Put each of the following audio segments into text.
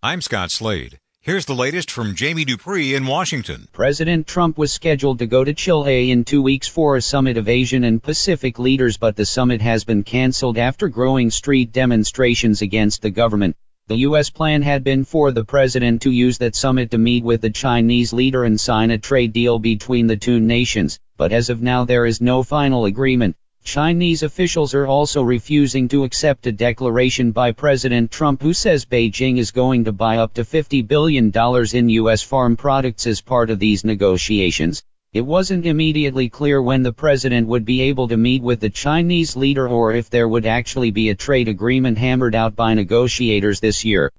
I'm Scott Slade. Here's the latest from Jamie Dupree in Washington. President Trump was scheduled to go to Chile in two weeks for a summit of Asian and Pacific leaders, but the summit has been canceled after growing street demonstrations against the government. The U.S. plan had been for the president to use that summit to meet with the Chinese leader and sign a trade deal between the two nations, but as of now there is no final agreement. Chinese officials are also refusing to accept a declaration by President Trump who says Beijing is going to buy up to $50 billion in U.S. farm products as part of these negotiations. It wasn't immediately clear when the president would be able to meet with the Chinese leader or if there would actually be a trade agreement hammered out by negotiators this year.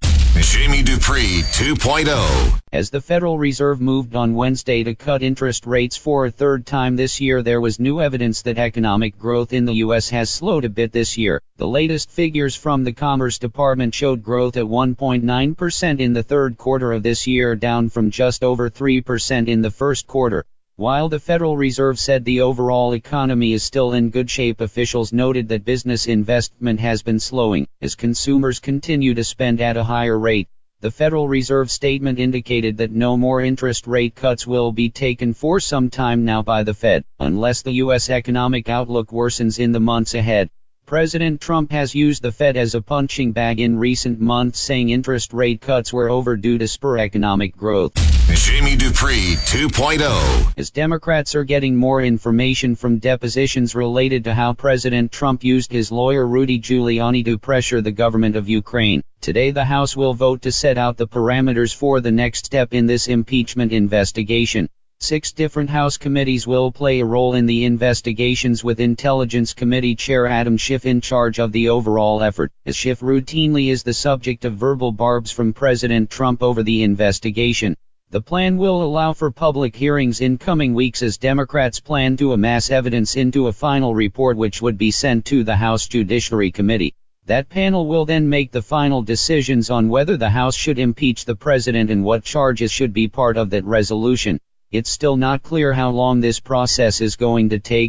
Jamie Dupree 2.0. As the Federal Reserve moved on Wednesday to cut interest rates for a third time this year, there was new evidence that economic growth in the U.S. has slowed a bit this year. The latest figures from the Commerce Department showed growth at 1.9% in the third quarter of this year, down from just over 3% in the first quarter. While the Federal Reserve said the overall economy is still in good shape, officials noted that business investment has been slowing as consumers continue to spend at a higher rate. The Federal Reserve statement indicated that no more interest rate cuts will be taken for some time now by the Fed, unless the U.S. economic outlook worsens in the months ahead. President Trump has used the Fed as a punching bag in recent months, saying interest rate cuts were overdue to spur economic growth. Jamie Dupree 2.0. As Democrats are getting more information from depositions related to how President Trump used his lawyer Rudy Giuliani to pressure the government of Ukraine, today the House will vote to set out the parameters for the next step in this impeachment investigation. Six different House committees will play a role in the investigations with Intelligence Committee Chair Adam Schiff in charge of the overall effort, as Schiff routinely is the subject of verbal barbs from President Trump over the investigation. The plan will allow for public hearings in coming weeks as Democrats plan to amass evidence into a final report which would be sent to the House Judiciary Committee. That panel will then make the final decisions on whether the House should impeach the president and what charges should be part of that resolution. It's still not clear how long this process is going to take.